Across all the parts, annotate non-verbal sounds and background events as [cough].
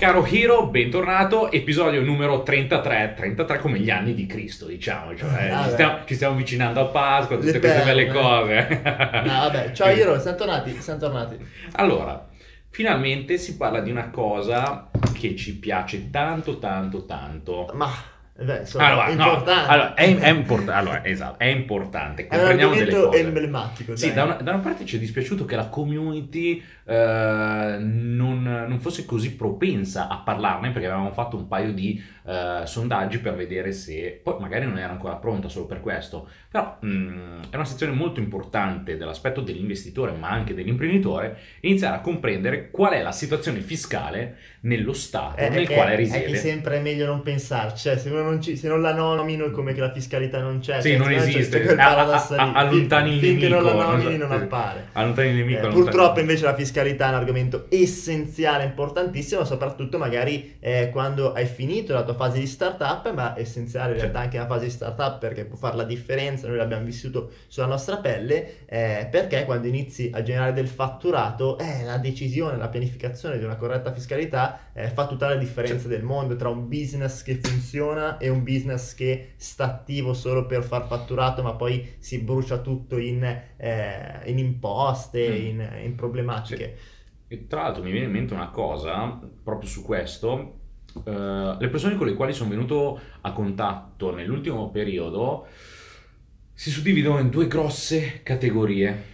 Caro Hiro, bentornato, episodio numero 33, 33 come gli anni di Cristo, diciamo, cioè, Ah, ci, stiamo, ci stiamo avvicinando a Pasqua, tutte Le queste belle cose. No, vabbè, ciao Hiro, siamo tornati, siamo tornati. Allora, finalmente si parla di una cosa che ci piace tanto, tanto, tanto. Ma, beh, insomma, Allora, è no, importante. allora, è, è import- allora, esatto, è importante, È comprendiamo delle cose. emblematico, Sì, da una, da una parte ci è dispiaciuto che la community eh, non, non fosse così propensa a parlarne perché avevamo fatto un paio di eh, sondaggi per vedere se poi magari non era ancora pronta solo per questo però mh, è una sezione molto importante dell'aspetto dell'investitore ma anche dell'imprenditore iniziare a comprendere qual è la situazione fiscale nello stato È, nel è che- quale è risiede che sempre è meglio non pensarci, cioè se, uno non ci- se non la nomino è come che la fiscalità non c'è. Sì, cioè, non c'è- esiste. c'è A- a- a- allontani il Finché non la nemico, nomini non appare. allontani il nemico Eh, allontani- purtroppo invece la fiscalità è un argomento essenziale, importantissimo, soprattutto magari eh, quando hai finito la tua fase di startup, ma è essenziale in realtà anche la fase di startup perché può fare la differenza, noi l'abbiamo vissuto sulla nostra pelle, eh, perché quando inizi a generare del fatturato, eh, la decisione, la pianificazione di una corretta fiscalità eh, fa tutta la differenza Sì. del mondo tra un business che funziona e un business che sta attivo solo per far fatturato, ma poi si brucia tutto in, eh, in imposte, Mm. in, in problematiche. E tra l'altro mi viene in mente una cosa proprio su questo. eh, le persone con le quali sono venuto a contatto nell'ultimo periodo si suddividono in due grosse categorie.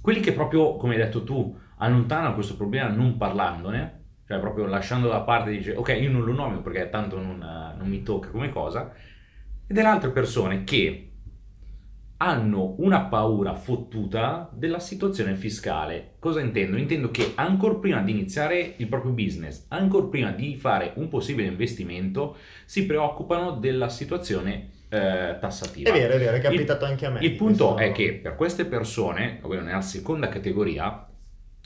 Quelli che proprio, come hai detto tu, allontanano questo problema non parlandone, cioè proprio lasciando da parte, dice ok io non lo nomino perché tanto non, eh, non mi tocca come cosa, e delle altre persone che hanno una paura fottuta della situazione fiscale. Cosa intendo? Intendo che ancora prima di iniziare il proprio business, ancora prima di fare un possibile investimento, si preoccupano della situazione eh, tassativa. È vero, è vero, è capitato anche a me. Il punto è che per queste persone, ovvero nella seconda categoria,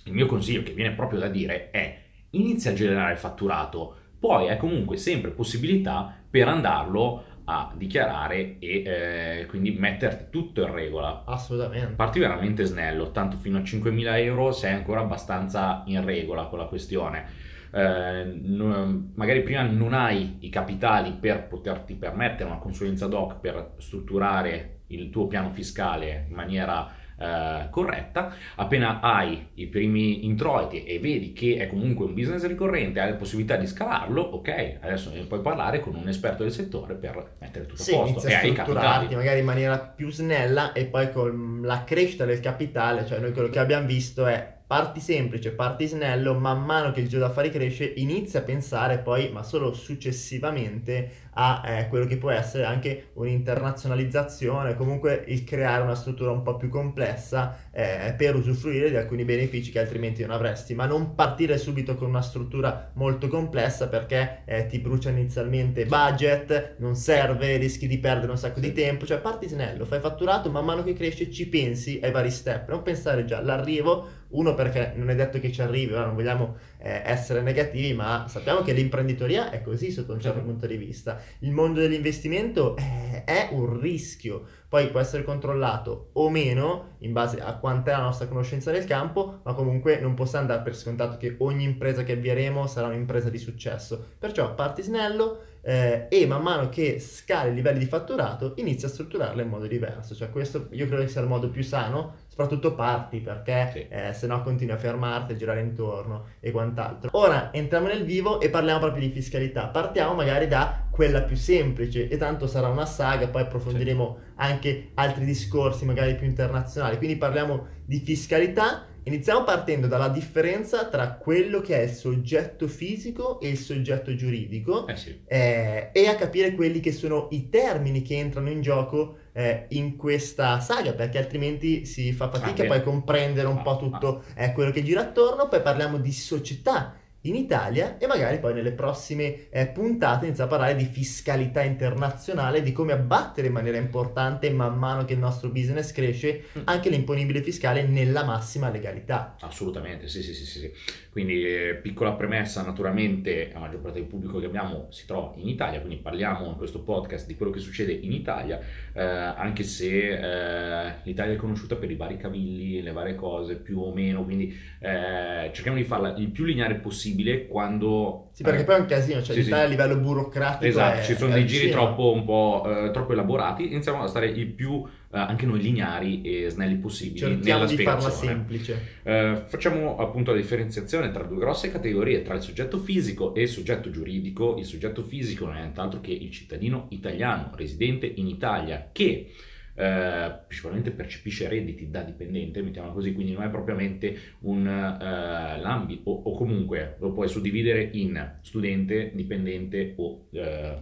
il mio consiglio che viene proprio da dire è inizia a generare fatturato, poi hai comunque sempre possibilità per andarlo a dichiarare e eh, quindi metterti tutto in regola. Assolutamente. Parti veramente snello, tanto fino a 5.000 euro sei ancora abbastanza in regola con la questione. Eh, no- magari prima non hai i capitali per poterti permettere una consulenza doc per strutturare il tuo piano fiscale in maniera eh, corretta. Appena hai i primi introiti e vedi che è comunque un business ricorrente, hai la possibilità di scalarlo, ok, adesso puoi parlare con un esperto del settore per mettere tutto Sì, a posto e hai i capitali. magari in maniera più snella e poi con la crescita del capitale, cioè noi quello che abbiamo visto è parti semplice, parti snello, man mano che il giro d'affari cresce inizia a pensare poi, ma solo successivamente, a eh, quello che può essere anche un'internazionalizzazione, comunque il creare una struttura un po' più complessa eh, per usufruire di alcuni benefici che altrimenti non avresti, ma non partire subito con una struttura molto complessa perché eh, ti brucia inizialmente budget, non serve, rischi di perdere un sacco di tempo, cioè parti snello, fai fatturato, man mano che cresce ci pensi ai vari step, non pensare già all'arrivo, uno perché non è detto che ci arrivi, ora non vogliamo eh, essere negativi, ma sappiamo che l'imprenditoria è così sotto un certo punto di vista, il mondo dell'investimento eh, è un rischio, poi può essere controllato o meno in base a quant'è la nostra conoscenza del campo, ma comunque non possiamo dare per scontato che ogni impresa che avvieremo sarà un'impresa di successo. Perciò parti snello eh, e man mano che scali i livelli di fatturato inizia a strutturarla in modo diverso. Cioè questo io credo che sia il modo più sano, soprattutto parti perché Sì. eh, se no continui a fermarti, a girare intorno e quant'altro. Ora entriamo nel vivo e parliamo proprio di fiscalità. Partiamo magari da quella più semplice e tanto sarà una saga, poi approfondiremo anche altri discorsi magari più internazionali. Quindi parliamo di fiscalità. Iniziamo partendo dalla differenza tra quello che è il soggetto fisico e il soggetto giuridico Eh sì. eh, e a capire quelli che sono i termini che entrano in gioco eh, in questa saga, perché altrimenti si fa fatica Ah, poi a comprendere un Ah, po' tutto eh, quello che gira attorno. Poi parliamo di società in Italia e magari poi nelle prossime eh, puntate iniziamo a parlare di fiscalità internazionale, di come abbattere in maniera importante man mano che il nostro business cresce Mm. anche l'imponibile fiscale nella massima legalità. Assolutamente, sì, sì, sì, sì. Quindi, eh, piccola premessa, naturalmente la maggior parte del pubblico che abbiamo si trova in Italia, quindi parliamo in questo podcast di quello che succede in Italia, eh, anche se eh, l'Italia è conosciuta per i vari cavilli, le varie cose, più o meno, quindi eh, cerchiamo di farla il più lineare possibile possibile quando... Sì, perché eh, poi è un casino, cioè sì, sì. a livello burocratico Esatto, è- ci sono dei giri troppo, un po' eh, troppo elaborati, iniziamo a stare il più eh, anche noi lineari e snelli possibili Cerchiamo nella di farla spiegazione. semplice. Eh, facciamo appunto la differenziazione tra due grosse categorie, tra il soggetto fisico e il soggetto giuridico. Il soggetto fisico non è nient'altro che il cittadino italiano residente in Italia che eh, principalmente percepisce redditi da dipendente, mettiamola così, quindi non è propriamente un eh, l'ambito, o, o comunque lo puoi suddividere in studente, dipendente o eh,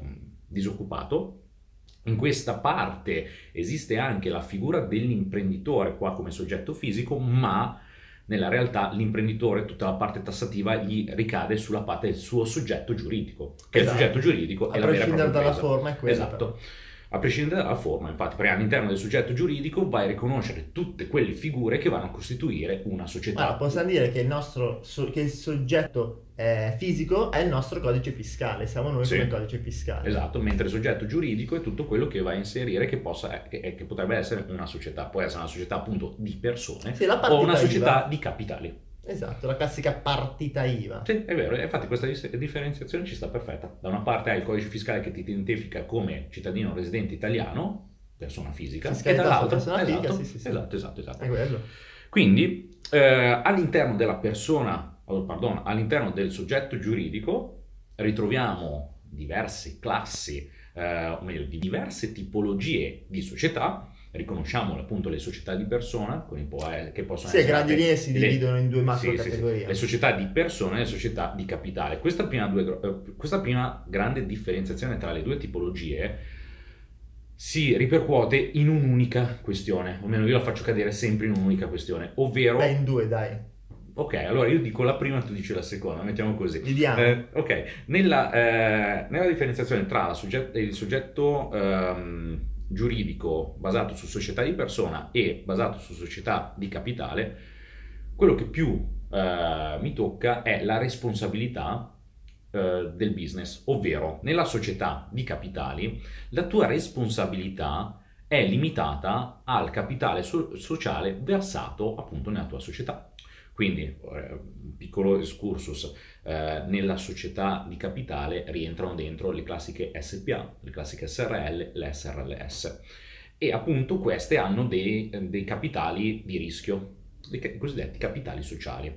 disoccupato. In questa parte esiste anche la figura dell'imprenditore qua come soggetto fisico, ma nella realtà l'imprenditore, tutta la parte tassativa, gli ricade sulla parte del suo soggetto giuridico, che Esatto. è il soggetto giuridico A e la vera e prescindere propria dalla forma è quella. Esatto. A prescindere dalla forma, infatti, perché all'interno del soggetto giuridico vai a riconoscere tutte quelle figure che vanno a costituire una società. Allora, possiamo dire che il nostro so- che il soggetto eh, fisico è il nostro codice fiscale, siamo noi Sì. come codice fiscale. Esatto, mentre il soggetto giuridico è tutto quello che va a inserire che, possa, che, che potrebbe essere una società, può essere una società appunto di persone Sì, o una IVA. società di capitali. Esatto, la classica partita IVA. Sì, è vero, infatti questa differenziazione ci sta perfetta. Da una parte hai il codice fiscale che ti identifica come cittadino residente italiano, persona fisica, e dall'altra persona esatto, fisica, sì, sì, sì. esatto, esatto, esatto. È quello. Quindi eh, all'interno della persona, oh, pardon, all'interno del soggetto giuridico ritroviamo diverse classi, eh, o meglio, di diverse tipologie di società. Riconosciamo appunto le società di persona, con i po- eh, che possono Sì, essere grandi linee si dividono in due macro sì, sì, sì. categorie. Le società di persone e le società di capitale. Questa prima, due eh, questa prima grande differenziazione tra le due tipologie si ripercuote in un'unica questione, o almeno io la faccio cadere sempre in un'unica questione, ovvero... Beh, in due, dai. Ok, allora io dico la prima, tu dici la seconda, mettiamo così. Dividiamo. Eh, ok, nella, eh, nella differenziazione tra la sogget- il soggetto ehm, giuridico basato su società di persona e basato su società di capitale, quello che più eh, mi tocca è la responsabilità eh, del business, ovvero nella società di capitali la tua responsabilità è limitata al capitale so- sociale versato appunto nella tua società. Quindi, eh, un piccolo excursus, eh, nella società di capitale rientrano dentro le classiche SPA, le classiche SRL, le SRLS. E appunto queste hanno dei, dei capitali di rischio, ca- cosiddetti capitali sociali.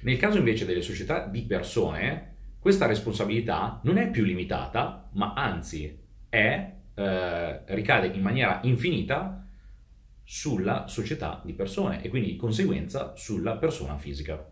Nel caso invece delle società di persone, questa responsabilità non è più limitata, ma anzi è, eh, ricade in maniera infinita sulla società di persone e quindi di conseguenza sulla persona fisica.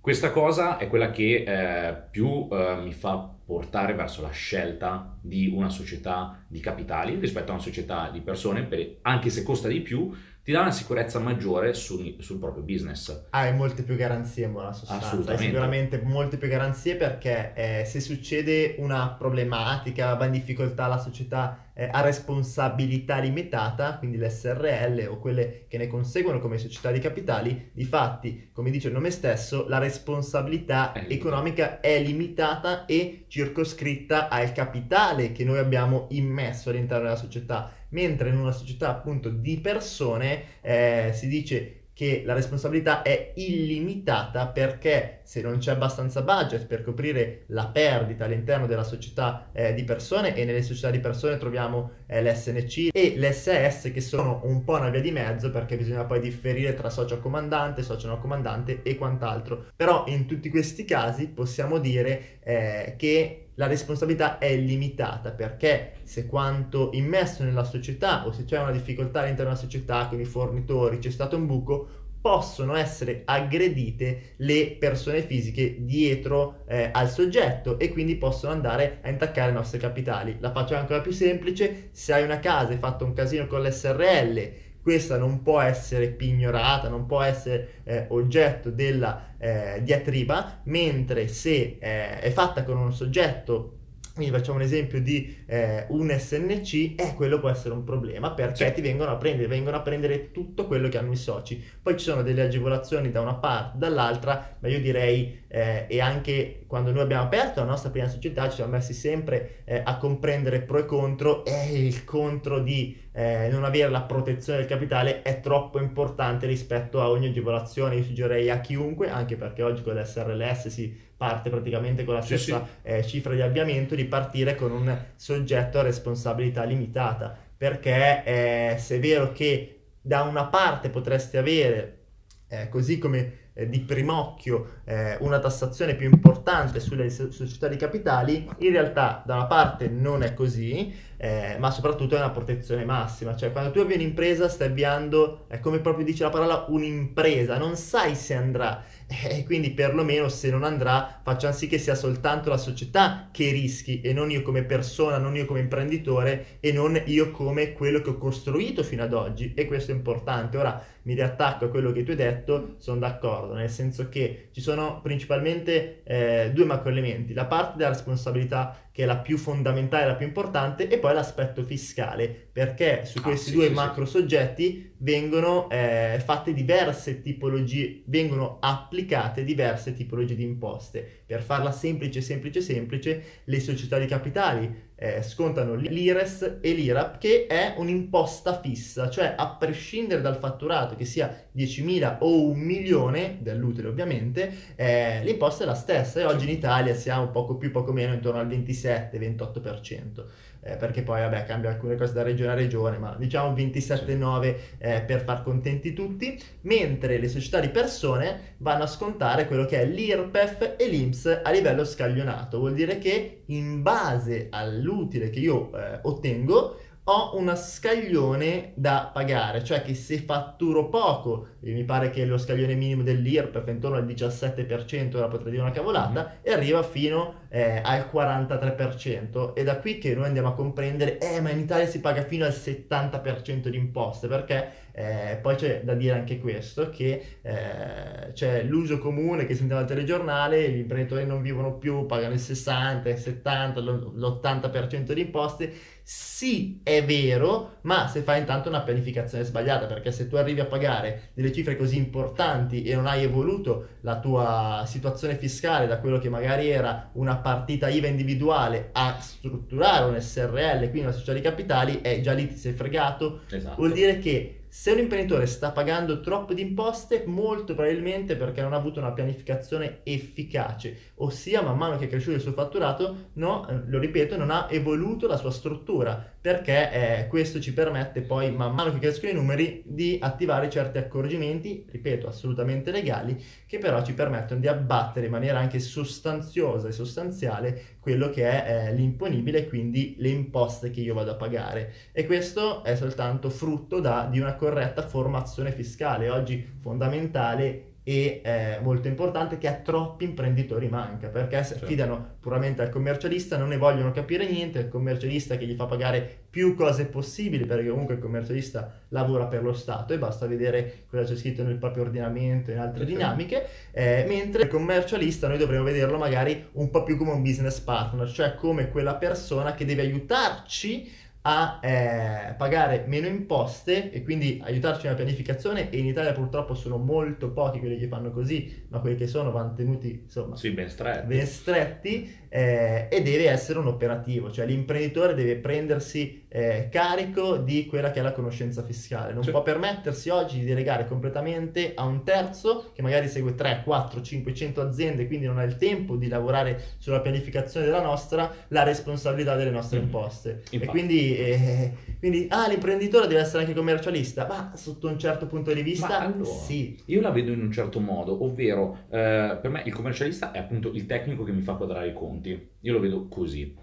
Questa cosa è quella che eh, più eh, mi fa portare verso la scelta di una società di capitali rispetto a una società di persone, per- anche se costa di più, ti dà una sicurezza maggiore sul, sul proprio business. Hai molte più garanzie in buona sostanza. Hai Assolutamente. sicuramente molte più garanzie perché eh, se succede una problematica, va in difficoltà la società eh, ha responsabilità limitata, quindi l'SRL o quelle che ne conseguono come società di capitali, di fatti, come dice il nome stesso, la responsabilità È economica è limitata e circoscritta al capitale che noi abbiamo immesso all'interno della società mentre in una società appunto di persone eh, si dice che la responsabilità è illimitata perché se non c'è abbastanza budget per coprire la perdita all'interno della società eh, di persone e nelle società di persone troviamo eh, l'SNC e l'SS che sono un po' una via di mezzo perché bisogna poi differire tra socio comandante, socio non comandante e quant'altro. Però in tutti questi casi possiamo dire eh, che la responsabilità è limitata perché se quanto immesso nella società o se c'è una difficoltà all'interno della società con i fornitori, c'è stato un buco, possono essere aggredite le persone fisiche dietro eh, al soggetto e quindi possono andare a intaccare i nostri capitali. La faccio ancora più semplice, se hai una casa e hai fatto un casino con l'SRL, questa non può essere pignorata, non può essere eh, oggetto della eh, diatriba, mentre se eh, è fatta con un soggetto quindi facciamo un esempio di eh, un SNC e quello può essere un problema perché Sì. ti vengono a prendere, vengono a prendere tutto quello che hanno i soci. Poi ci sono delle agevolazioni da una parte, dall'altra, ma io direi, eh, e anche quando noi abbiamo aperto la nostra prima società ci siamo messi sempre eh, a comprendere pro e contro e il contro di eh, non avere la protezione del capitale è troppo importante rispetto a ogni agevolazione. Io suggerirei a chiunque, anche perché oggi con l'SRLS si parte praticamente con la Sì, stessa eh, cifra di avviamento, di partire con un soggetto a responsabilità limitata. Perché eh, se è vero che da una parte potresti avere, eh, così come eh, di primocchio, eh, una tassazione più importante sulle so- società di capitali, in realtà da una parte non è così, eh, ma soprattutto è una protezione massima. Cioè, quando tu avvii un'impresa, stai avviando, è come proprio dice la parola, un'impresa, non sai se andrà. [laughs] E quindi perlomeno se non andrà, facciamo sì che sia soltanto la società che rischi e non io come persona, non io come imprenditore e non io come quello che ho costruito fino ad oggi. E questo è importante. Ora mi riattacco a quello che tu hai detto, sono d'accordo, nel senso che ci sono principalmente eh, due macroelementi, la parte della responsabilità che è la più fondamentale, la più importante, e poi l'aspetto fiscale, perché su Ah, questi sì, due sì, macro soggetti vengono eh, fatte diverse tipologie, vengono applicate diverse tipologie di imposte. Per farla semplice, semplice, semplice, le società di capitali eh, scontano l'IRES e l'IRAP, che è un'imposta fissa, cioè a prescindere dal fatturato, che sia 10.000 o un milione, dall'utile ovviamente, eh, l'imposta è la stessa e oggi in Italia siamo poco più, poco meno, intorno al 27-28%. Eh, perché poi vabbè cambia alcune cose da regione a regione, ma diciamo 27,9 eh, per far contenti tutti, mentre le società di persone vanno a scontare quello che è l'IRPEF e l'INPS a livello scaglionato, vuol dire che in base all'utile che io eh, ottengo ho una scaglione da pagare, cioè che se fatturo poco, mi pare che lo scaglione minimo dell'IRPEF è intorno al 17%, ora potrei dire una cavolata, e arriva fino eh, al 43%, e da qui che noi andiamo a comprendere, eh ma in Italia si paga fino al 70% di imposte, perché eh, poi c'è da dire anche questo, che eh, c'è l'uso comune che sentiamo al telegiornale, gli imprenditori non vivono più, pagano il 60, il 70, l'80% di imposte, sì, è vero, ma se fai intanto una pianificazione sbagliata, perché se tu arrivi a pagare delle cifre così importanti e non hai evoluto la tua situazione fiscale da quello che magari era una partita IVA individuale a strutturare un SRL, quindi una società di capitali, e già lì ti sei fregato, Esatto. Vuol dire che se un imprenditore sta pagando troppo di imposte, molto probabilmente perché non ha avuto una pianificazione efficace, ossia man mano che è cresciuto il suo fatturato, no, eh, lo ripeto, non ha evoluto la sua struttura, perché eh, questo ci permette poi, man mano che crescono i numeri, di attivare certi accorgimenti, ripeto, assolutamente legali, che però ci permettono di abbattere in maniera anche sostanziosa e sostanziale quello che è eh, l'imponibile, quindi le imposte che io vado a pagare. E questo è soltanto frutto da- di una corretta formazione fiscale, oggi fondamentale e eh, molto importante che a troppi imprenditori manca perché si Certo. affidano puramente al commercialista, non ne vogliono capire niente, è il commercialista che gli fa pagare più cose possibili perché comunque il commercialista lavora per lo Stato e basta vedere cosa c'è scritto nel proprio ordinamento e in altre sì. dinamiche, eh, mentre il commercialista noi dovremmo vederlo magari un po' più come un business partner, cioè come quella persona che deve aiutarci a eh, pagare meno imposte e quindi aiutarci nella pianificazione e in Italia purtroppo sono molto pochi quelli che fanno così, ma quelli che sono vanno tenuti insomma Sì, ben stretti. ben stretti eh, e deve essere un operativo, cioè l'imprenditore deve prendersi eh, carico di quella che è la conoscenza fiscale, non Sì. può permettersi oggi di delegare completamente a un terzo che magari segue 3, 4, 500 aziende, quindi non ha il tempo di lavorare sulla pianificazione della nostra, la responsabilità delle nostre Mhm. imposte. E Infatti. Quindi, eh, quindi, ah, l'imprenditore deve essere anche commercialista, ma sotto un certo punto di vista, allora, sì. Io la vedo in un certo modo, ovvero eh, per me il commercialista è appunto il tecnico che mi fa quadrare i conti. Io lo vedo così.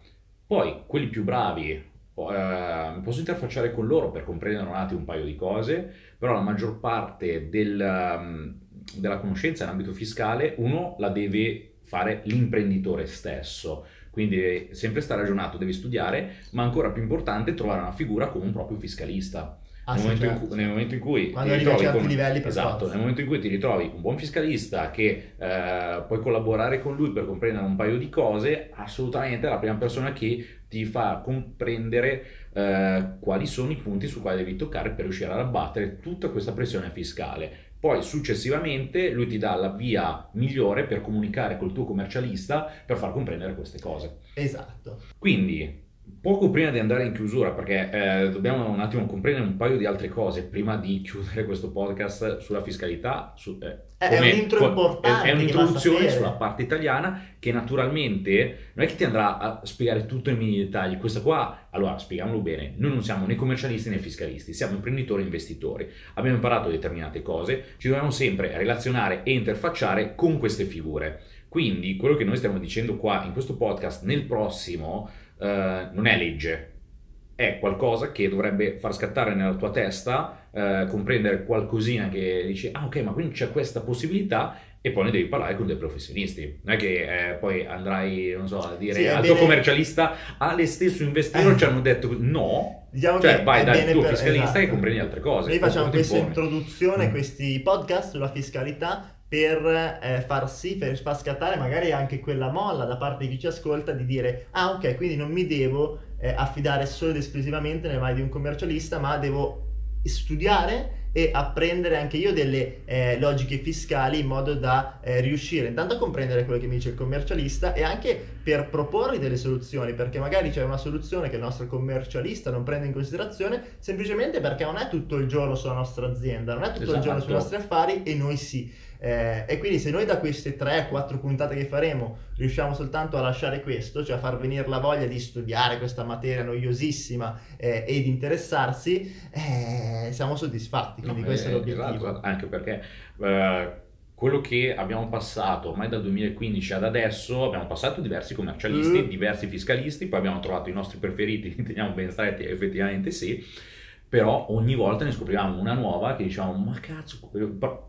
Poi quelli più bravi, eh, mi posso interfacciare con loro per comprendere un attimo un paio di cose, però la maggior parte del, um, della conoscenza in ambito fiscale uno la deve fare l'imprenditore stesso. Quindi sempre stare aggiornato, deve studiare, ma ancora più importante trovare una figura come un proprio fiscalista. Ah, nel, sì, momento in certo. cui, nel momento in cui Quando ti a ritrovi certi con, livelli, per esatto, forza. nel momento in cui ti ritrovi un buon fiscalista che eh, puoi collaborare con lui per comprendere un paio di cose, assolutamente è la prima persona che ti fa comprendere eh, quali sono i punti su quali devi toccare per riuscire ad abbattere tutta questa pressione fiscale. Poi successivamente lui ti dà la via migliore per comunicare col tuo commercialista per far comprendere queste cose. Esatto. Quindi, poco prima di andare in chiusura, perché eh, dobbiamo un attimo comprendere un paio di altre cose prima di chiudere questo podcast sulla fiscalità. su- eh, È un'intro È, un'introduzione sulla parte italiana che naturalmente non è che ti andrà a spiegare tutto nei minimi dettagli. Questa qua, allora, spieghiamolo bene, noi non siamo né commercialisti né fiscalisti, siamo imprenditori e investitori. Abbiamo imparato determinate cose, ci dobbiamo sempre relazionare e interfacciare con queste figure. Quindi quello che noi stiamo dicendo qua in questo podcast nel prossimo eh, non è legge, è qualcosa che dovrebbe far scattare nella tua testa, eh, comprendere qualcosina che dici, ah ok, ma quindi c'è questa possibilità e poi ne devi parlare con dei professionisti. Non è che eh, poi andrai, non so, a dire Sì, al bene- tuo commercialista, Ale stesso investiro Eh. ci hanno detto no, Diciamo cioè che vai dal tuo per- fiscalista esatto. e comprendi altre cose. Noi facciamo questa introduzione, Mm. questi podcast sulla fiscalità per eh, far sì, per far scattare magari anche quella molla da parte di chi ci ascolta di dire ah ok, quindi non mi devo eh, affidare solo ed esclusivamente nelle mani di un commercialista, ma devo studiare e apprendere anche io delle eh, logiche fiscali in modo da eh, riuscire intanto a comprendere quello che mi dice il commercialista e anche per proporre delle soluzioni perché magari c'è una soluzione che il nostro commercialista non prende in considerazione semplicemente perché non è tutto il giorno sulla nostra azienda non è tutto il giorno Esatto. sui nostri affari e noi sì Eh, e quindi se noi da queste 3-4 puntate che faremo riusciamo soltanto a lasciare questo cioè a far venire la voglia di studiare questa materia noiosissima eh, e di interessarsi eh, siamo soddisfatti quindi No, questo è eh, l'obiettivo esatto, anche perché eh, quello che abbiamo passato ormai dal 2015 ad adesso, abbiamo passato diversi commercialisti, Mm. diversi fiscalisti, poi abbiamo trovato i nostri preferiti, [laughs] li teniamo ben stretti, effettivamente sì, però ogni volta ne scoprivamo una nuova che diciamo, ma cazzo,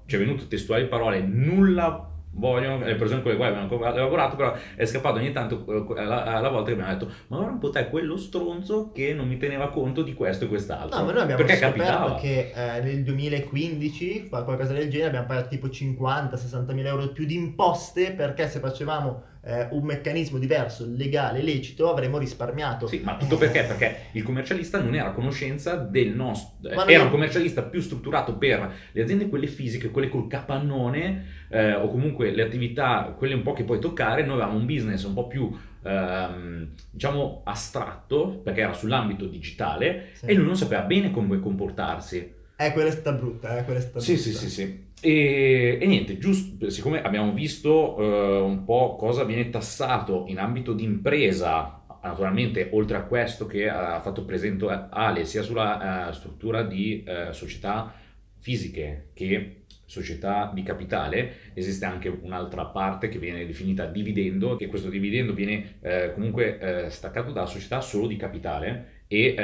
ci è venuto testuali parole, nulla vogliono, le persone con le quali abbiamo lavorato, però è scappato ogni tanto eh, alla, alla volta che abbiamo detto, ma guarda un po' te, quello stronzo che non mi teneva conto di questo e quest'altro. No, ma noi abbiamo perché capitava. che eh, nel 2015, fa qualcosa del genere, abbiamo pagato tipo 50-60 mila euro più di imposte perché se facevamo eh, un meccanismo diverso, legale, lecito, avremmo risparmiato. Sì, ma tutto perché? Perché il commercialista non era a conoscenza del nostro, Ma era non- un commercialista più strutturato per le aziende quelle fisiche, quelle col capannone eh, o comunque le attività, quelle un po' che puoi toccare, noi avevamo un business un po' più ehm, diciamo astratto perché era sull'ambito digitale Sì. e lui non sapeva bene come comportarsi. Eh, quella è stata brutta, eh, quella è stata Sì, brutta. sì, sì, sì. E, e niente, giusto, siccome abbiamo visto eh, un po' cosa viene tassato in ambito di impresa, naturalmente oltre a questo che ha fatto presente Ale, sia sulla eh, struttura di eh, società fisiche che società di capitale, esiste anche un'altra parte che viene definita dividendo, che questo dividendo viene eh, comunque staccato dalla società solo di capitale e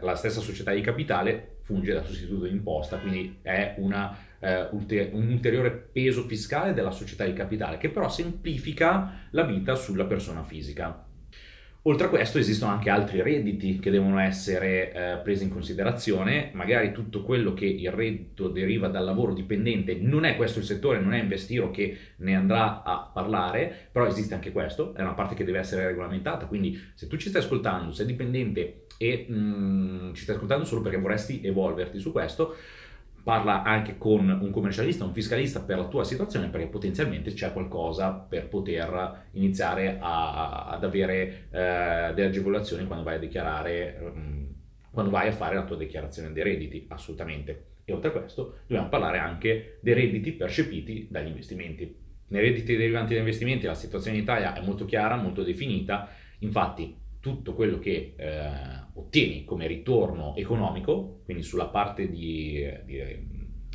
la stessa società di capitale funge da sostituto d'imposta, quindi è una, eh, un ulteriore peso fiscale della società di capitale che però semplifica la vita sulla persona fisica. Oltre a questo esistono anche altri redditi che devono essere eh, presi in considerazione, magari tutto quello che il reddito deriva dal lavoro dipendente, non è questo il settore, non è Investiro che ne andrà a parlare, però esiste anche questo, è una parte che deve essere regolamentata, quindi se tu ci stai ascoltando, sei dipendente e mm, ci stai ascoltando solo perché vorresti evolverti su questo, parla anche con un commercialista, un fiscalista per la tua situazione perché potenzialmente c'è qualcosa per poter iniziare a- ad avere eh, delle agevolazioni quando vai a dichiarare, mm, quando vai a fare la tua dichiarazione dei redditi, assolutamente. E oltre a questo dobbiamo parlare anche dei redditi percepiti dagli investimenti. Nei redditi derivanti dagli investimenti la situazione in Italia è molto chiara, molto definita, infatti tutto quello che eh, ottieni come ritorno economico, quindi sulla parte di, di,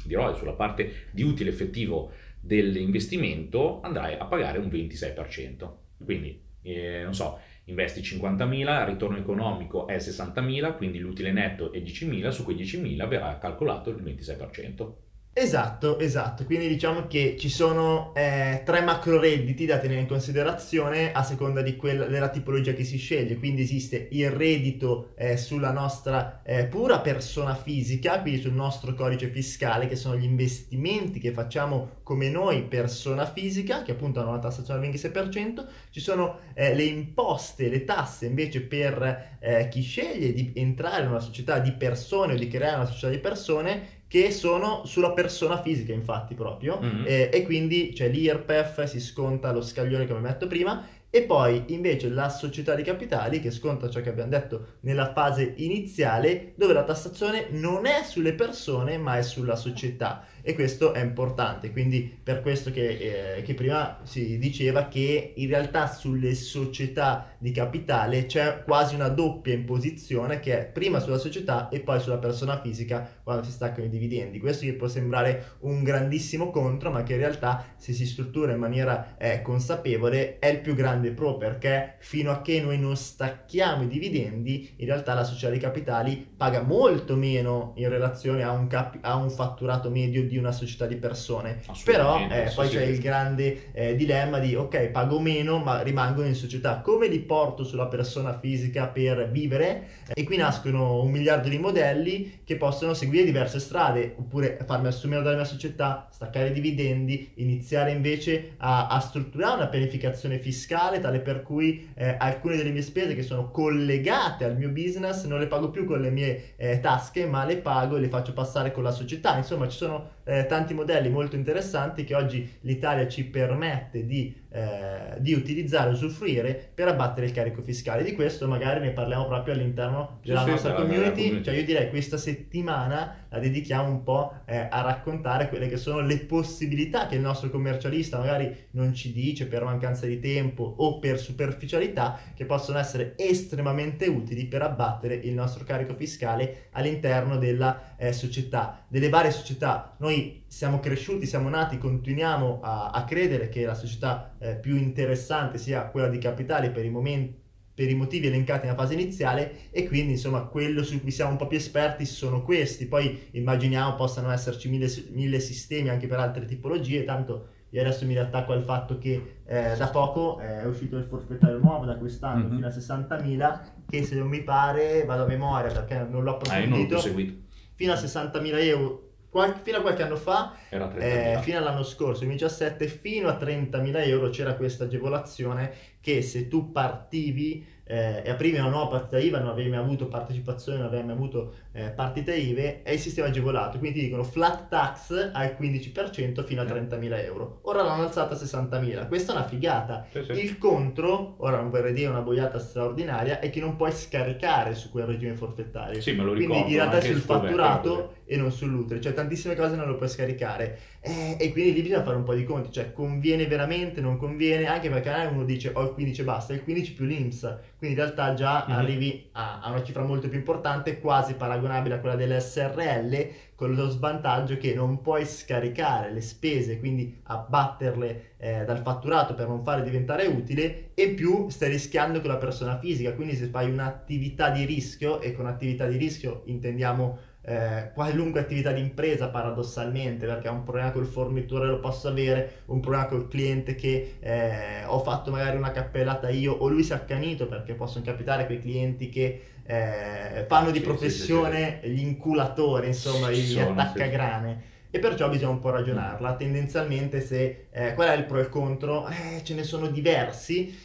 di ROI, sulla parte di utile effettivo dell'investimento, andrai a pagare un 26%. Quindi, eh, non so, investi 50.000, il ritorno economico è 60.000, quindi l'utile netto è 10.000, su quei 10.000 verrà calcolato il 26%. Esatto, esatto. Quindi diciamo che ci sono eh, tre macro redditi da tenere in considerazione a seconda quella, della tipologia che si sceglie. Quindi esiste il reddito eh, sulla nostra eh, pura persona fisica, quindi sul nostro codice fiscale, che sono gli investimenti che facciamo come noi, persona fisica, che appunto hanno una tassazione del 26%. Ci sono eh, le imposte, le tasse invece per eh, chi sceglie di entrare in una società di persone o di creare una società di persone che sono sulla persona fisica, infatti, proprio. Mm-hmm. Eh, e quindi c'è l'IRPEF, si sconta lo scaglione che mi metto prima, e poi invece la società di capitali che sconta ciò che abbiamo detto nella fase iniziale, dove la tassazione non è sulle persone ma è sulla società e questo è importante, quindi per questo che, eh, che, prima si diceva che in realtà sulle società di capitale c'è quasi una doppia imposizione che è prima sulla società e poi sulla persona fisica quando si staccano i dividendi. Questo che può sembrare un grandissimo contro, ma che in realtà se si struttura in maniera eh, consapevole è il più grande pro perché fino a che noi non stacchiamo i dividendi, in realtà la società di capitali paga molto meno in relazione a un, cap- a un fatturato medio di una società di persone. Però eh, poi sì, c'è sì. il grande eh, dilemma di ok, pago meno, ma rimangono in società. Come li porto sulla persona fisica per vivere? E qui nascono un miliardo di modelli che possono seguire diverse strade, oppure farmi assumere dalla mia società, staccare i dividendi, iniziare invece a, a strutturare una pianificazione fiscale tale per cui eh, alcune delle mie spese che sono collegate al mio business non le pago più con le mie eh, tasche, ma le pago e le faccio passare con la società. Insomma, ci sono eh, tanti modelli molto interessanti che oggi l'Italia ci permette di, eh, di utilizzare usufruire per abbattere il carico fiscale. Di questo magari ne parliamo proprio all'interno della sì, nostra sì, community. community. Cioè io direi questa settimana la dedichiamo un po' eh, a raccontare quelle che sono le possibilità che il nostro commercialista magari non ci dice per mancanza di tempo o per superficialità che possono essere estremamente utili per abbattere il nostro carico fiscale all'interno della eh, società, delle varie società. Noi siamo cresciuti, siamo nati, continuiamo a, a credere che la società eh, più interessante sia quella di capitali per i momenti per i motivi elencati nella fase iniziale e quindi insomma quello su cui siamo un po' più esperti sono questi poi immaginiamo possano esserci mille, mille sistemi anche per altre tipologie tanto io adesso mi riattacco al fatto che eh, da poco è uscito il forfettario nuovo da quest'anno mm-hmm. fino a 60.000 che se non mi pare vado a memoria perché non l'ho approfondito eh, fino a 60.000 euro qual- fino a qualche anno fa, eh, fino all'anno scorso, 2017, fino a 30.000 euro c'era questa agevolazione che se tu partivi eh, e aprivi una nuova partita IVA non avevi mai avuto partecipazione, non avevi mai avuto eh, partite IVA e il sistema agevolato, quindi ti dicono flat tax al 15% fino a 30.000 euro. Ora l'hanno alzata a 60.000, questa è una figata. Sì, sì. Il contro, ora non vorrei dire una boiata straordinaria, è che non puoi scaricare su quel regime forfettario. Sì, me lo ricordo. Quindi in realtà è sul fatturato e non sull'utile, cioè tantissime cose non lo puoi scaricare. Eh, e quindi lì bisogna fare un po' di conti, cioè conviene veramente, non conviene, anche perché uno dice ho il 15 e basta, il 15 più l'IMS, quindi in realtà già mm-hmm. arrivi a, a, una cifra molto più importante, quasi paragonabile a quella delle SRL, con lo svantaggio che non puoi scaricare le spese, quindi abbatterle eh, dal fatturato per non fare diventare utile, e più stai rischiando con la persona fisica, quindi se fai un'attività di rischio, e con attività di rischio intendiamo eh, qualunque attività di impresa paradossalmente perché ho un problema col fornitore lo posso avere un problema col cliente che eh, ho fatto magari una cappellata io o lui si è accanito perché possono capitare quei clienti che eh, fanno di sì, professione sì, sì, gli inculatori insomma gli attaccagrane. E perciò bisogna un po' ragionarla. Tendenzialmente se eh, qual è il pro e il contro? Eh, ce ne sono diversi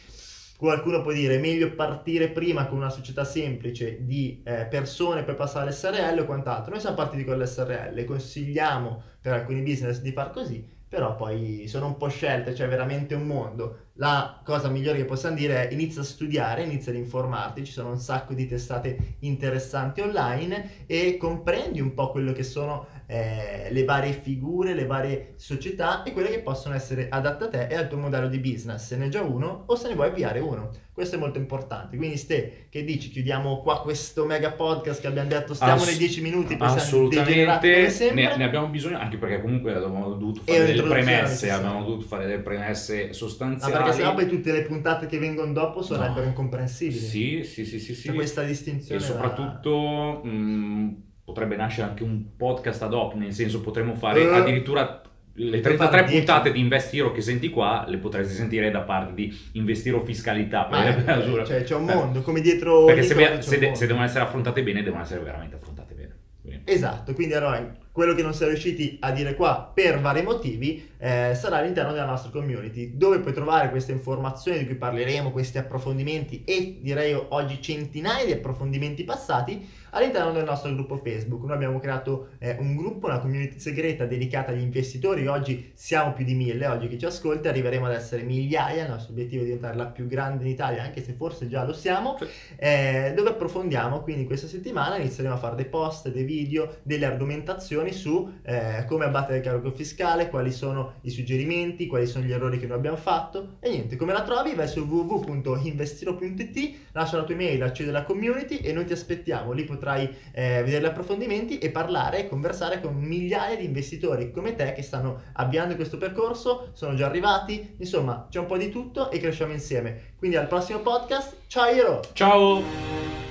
Qualcuno può dire meglio partire prima con una società semplice di eh, persone per passare all'SRL o quant'altro. Noi siamo partiti con l'SRL, consigliamo per alcuni business di far così, però poi sono un po' scelte, cioè veramente un mondo. La cosa migliore che possiamo dire è inizia a studiare, inizia ad informarti, ci sono un sacco di testate interessanti online e comprendi un po' quello che sono eh, le varie figure, le varie società e quelle che possono essere adatte a te e al tuo modello di business, se ne hai già uno o se ne vuoi avviare uno. Questo è molto importante. Quindi, Ste, che dici? Chiudiamo qua questo mega podcast che abbiamo detto, stiamo Ass- nei 10 minuti per Assolutamente, ne, ne, abbiamo bisogno anche perché comunque abbiamo dovuto fare delle premesse, abbiamo dovuto fare delle premesse sostanziali. Ma perché sennò poi tutte le puntate che vengono dopo sarebbero no. incomprensibili. Sì, sì, sì, sì. sì. questa distinzione. E soprattutto... Da... Mh, potrebbe nascere anche un podcast ad hoc, nel senso potremmo fare Eh. addirittura le Per 33 fare 10. puntate di Investiro che senti qua, le potresti sentire da parte di Investiro Fiscalità. Ma, eh, cioè, c'è un mondo, come dietro Perché se, se se devono essere affrontate bene, devono essere veramente affrontate bene. Quindi- Esatto, quindi allora quello che non siamo riusciti a dire qua per vari motivi eh, sarà all'interno della nostra community, dove puoi trovare queste informazioni di cui parleremo, questi approfondimenti e direi oggi centinaia di approfondimenti passati all'interno del nostro gruppo Facebook. Noi abbiamo creato eh, un gruppo, una community segreta dedicata agli investitori, oggi siamo più di mille, oggi chi ci ascolta arriveremo ad essere migliaia, il nostro obiettivo è diventare la più grande in Italia, anche se forse già lo siamo. Eh, dove approfondiamo quindi questa settimana inizieremo a fare dei post, dei video, delle argomentazioni su eh, come abbattere il carico fiscale, quali sono i suggerimenti, quali sono gli errori che noi abbiamo fatto e niente, come la trovi? Vai su www.investiro.it, lascia la tua email, accedi alla community e noi ti aspettiamo, lì potrai eh, vedere gli approfondimenti e parlare e conversare con migliaia di investitori come te che stanno avviando questo percorso, sono già arrivati, insomma c'è un po' di tutto e cresciamo insieme. Quindi al prossimo podcast, ciao Iro! Ciao!